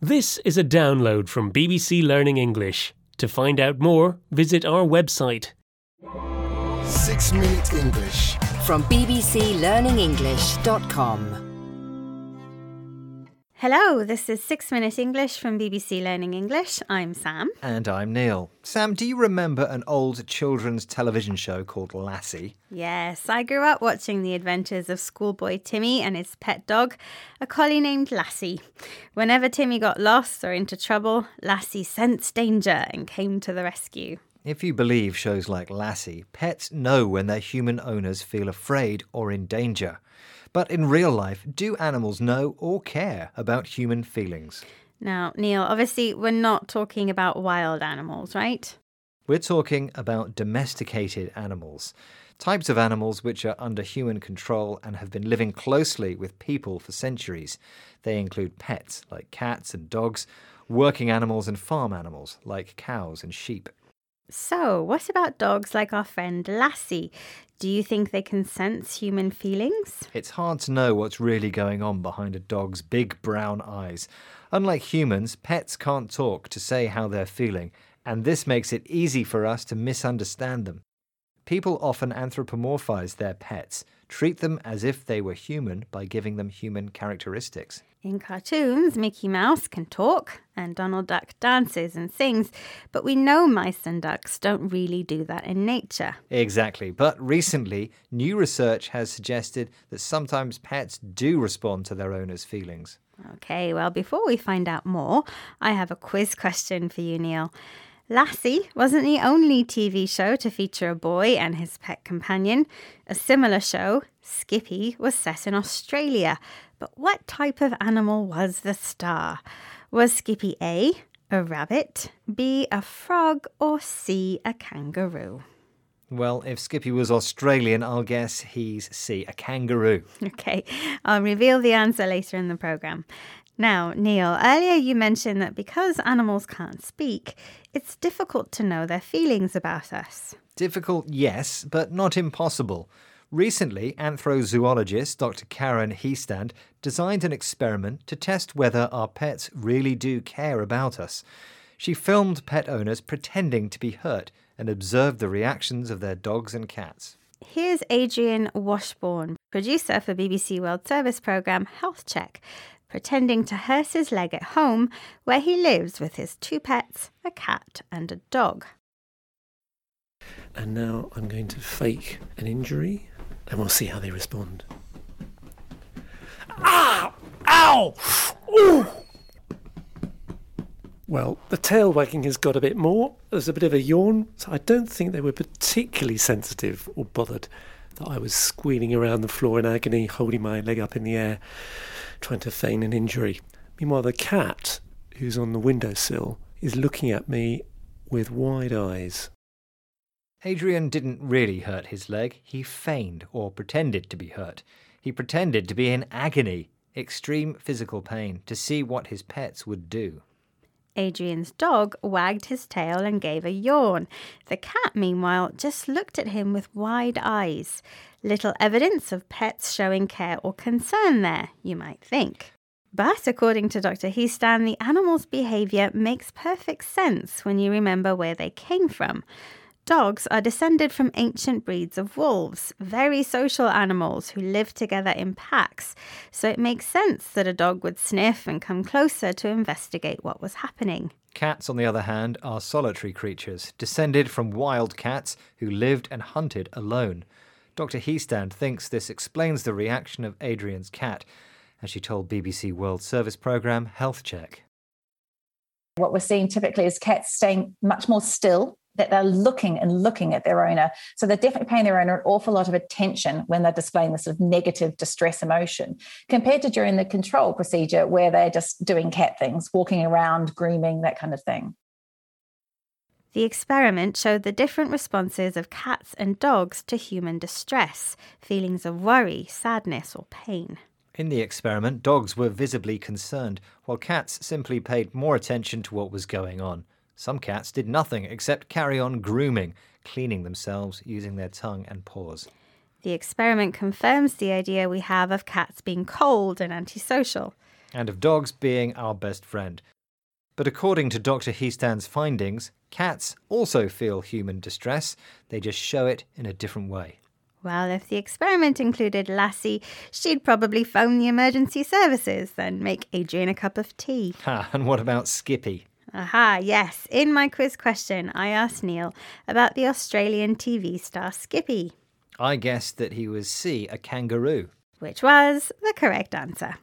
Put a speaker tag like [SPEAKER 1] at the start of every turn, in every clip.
[SPEAKER 1] This is a download from BBC Learning English. To find out more, visit our website.
[SPEAKER 2] Six Minute English.
[SPEAKER 3] from bbclearningenglish.com.
[SPEAKER 4] Hello, this is 6 Minute English from BBC Learning English. I'm Sam.
[SPEAKER 5] And I'm Neil. Sam, do you remember an old children's television show called Lassie?
[SPEAKER 4] Yes, I grew up watching the adventures of schoolboy Timmy and his pet dog, a collie named Lassie. Whenever Timmy got lost or into trouble, Lassie sensed danger and came to the rescue.
[SPEAKER 5] If you believe shows like Lassie, pets know when their human owners feel afraid or in danger. But in real life, do animals know or care about human feelings?
[SPEAKER 4] Now, Neil, obviously, we're not talking about wild animals, right?
[SPEAKER 5] We're talking about domesticated animals, types of animals which are under human control and have been living closely with people for centuries. They include pets like cats and dogs, working animals, and farm animals like cows and sheep.
[SPEAKER 4] So, what about dogs like our friend Lassie? Do you think they can sense human feelings?
[SPEAKER 5] It's hard to know what's really going on behind a dog's big brown eyes. Unlike humans, pets can't talk to say how they're feeling, and this makes it easy for us to misunderstand them. People often anthropomorphize their pets, treat them as if they were human by giving them human characteristics.
[SPEAKER 4] In cartoons, Mickey Mouse can talk and Donald Duck dances and sings, but we know mice and ducks don't really do that in nature.
[SPEAKER 5] Exactly, but recently, new research has suggested that sometimes pets do respond to their owners' feelings.
[SPEAKER 4] Okay, well, before we find out more, I have a quiz question for you, Neil. Lassie wasn't the only TV show to feature a boy and his pet companion. A similar show, Skippy, was set in Australia. But what type of animal was the star? Was Skippy A, a rabbit, B, a frog, or C, a kangaroo?
[SPEAKER 5] Well, if Skippy was Australian, I'll guess he's C, a kangaroo.
[SPEAKER 4] Okay, I'll reveal the answer later in the programme. Now, Neil, earlier you mentioned that because animals can't speak, it's difficult to know their feelings about us.
[SPEAKER 5] Difficult, yes, but not impossible. Recently, anthrozoologist Dr. Karen Hiestand designed an experiment to test whether our pets really do care about us. She filmed pet owners pretending to be hurt and observed the reactions of their dogs and cats.
[SPEAKER 4] Here's Adrian Washburn, producer for BBC World Service programme Health Check, pretending to hurt his leg at home where he lives with his two pets, a cat and a dog.
[SPEAKER 1] And now I'm going to fake an injury and we'll see how they respond. Ah! Ow! Ooh! Well, the tail wagging has got a bit more. There's a bit of a yawn, so I don't think they were particularly sensitive or bothered that I was squealing around the floor in agony, holding my leg up in the air, trying to feign an injury. Meanwhile, the cat, who's on the windowsill, is looking at me with wide eyes.
[SPEAKER 5] Adrian didn't really hurt his leg, he feigned or pretended to be hurt. He pretended to be in agony, extreme physical pain, to see what his pets would do.
[SPEAKER 4] Adrian's dog wagged his tail and gave a yawn. The cat, meanwhile, just looked at him with wide eyes. Little evidence of pets showing care or concern there, you might think. But according to Dr. Hiestand, the animal's behaviour makes perfect sense when you remember where they came from. Dogs are descended from ancient breeds of wolves, very social animals who live together in packs, so it makes sense that a dog would sniff and come closer to investigate what was happening.
[SPEAKER 5] Cats, on the other hand, are solitary creatures, descended from wild cats who lived and hunted alone. Dr. Hiestand thinks this explains the reaction of Adrian's cat, as she told BBC World Service programme Health Check.
[SPEAKER 6] What we're seeing typically is cats staying much more still, that they're looking and looking at their owner. So they're definitely paying their owner an awful lot of attention when they're displaying this sort of negative distress emotion compared to during the control procedure where they're just doing cat things, walking around, grooming, that kind of thing.
[SPEAKER 4] The experiment showed the different responses of cats and dogs to human distress, feelings of worry, sadness, or pain.
[SPEAKER 5] In the experiment, dogs were visibly concerned, while cats simply paid more attention to what was going on. Some cats did nothing except carry on grooming, cleaning themselves using their tongue and paws.
[SPEAKER 4] The experiment confirms the idea we have of cats being cold and antisocial.
[SPEAKER 5] and of dogs being our best friend. But according to Dr. Hiestand's findings, cats also feel human distress, they just show it in a different way.
[SPEAKER 4] Well, if the experiment included Lassie, she'd probably phone the emergency services, then make Adrian a cup of tea.
[SPEAKER 5] Ha, and what about Skippy?
[SPEAKER 4] Aha, yes. In my quiz question, I asked Neil about the Australian TV star Skippy,
[SPEAKER 5] I guessed that he was C, a kangaroo.
[SPEAKER 4] which was the correct answer.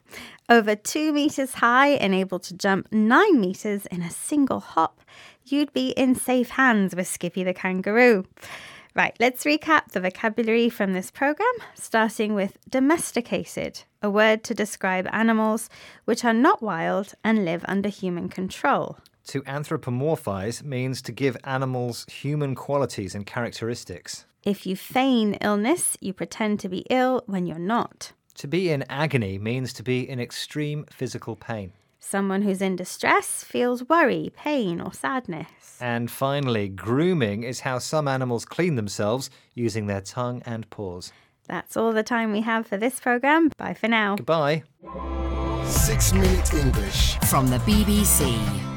[SPEAKER 4] Over two meters high and able to jump nine meters in a single hop, you'd be in safe hands with Skippy the kangaroo. Right, let's recap the vocabulary from this program, starting with domesticated, a word to describe animals which are not wild and live under human control.
[SPEAKER 5] To anthropomorphize means to give animals human qualities and characteristics.
[SPEAKER 4] If you feign illness, you pretend to be ill when you're not.
[SPEAKER 5] To be in agony means to be in extreme physical pain.
[SPEAKER 4] Someone who's in distress feels worry, pain, or sadness.
[SPEAKER 5] And finally, grooming is how some animals clean themselves using their tongue and paws.
[SPEAKER 4] That's all the time we have for this program. Bye for now.
[SPEAKER 5] Goodbye.
[SPEAKER 2] Six Minute English.
[SPEAKER 3] From the BBC.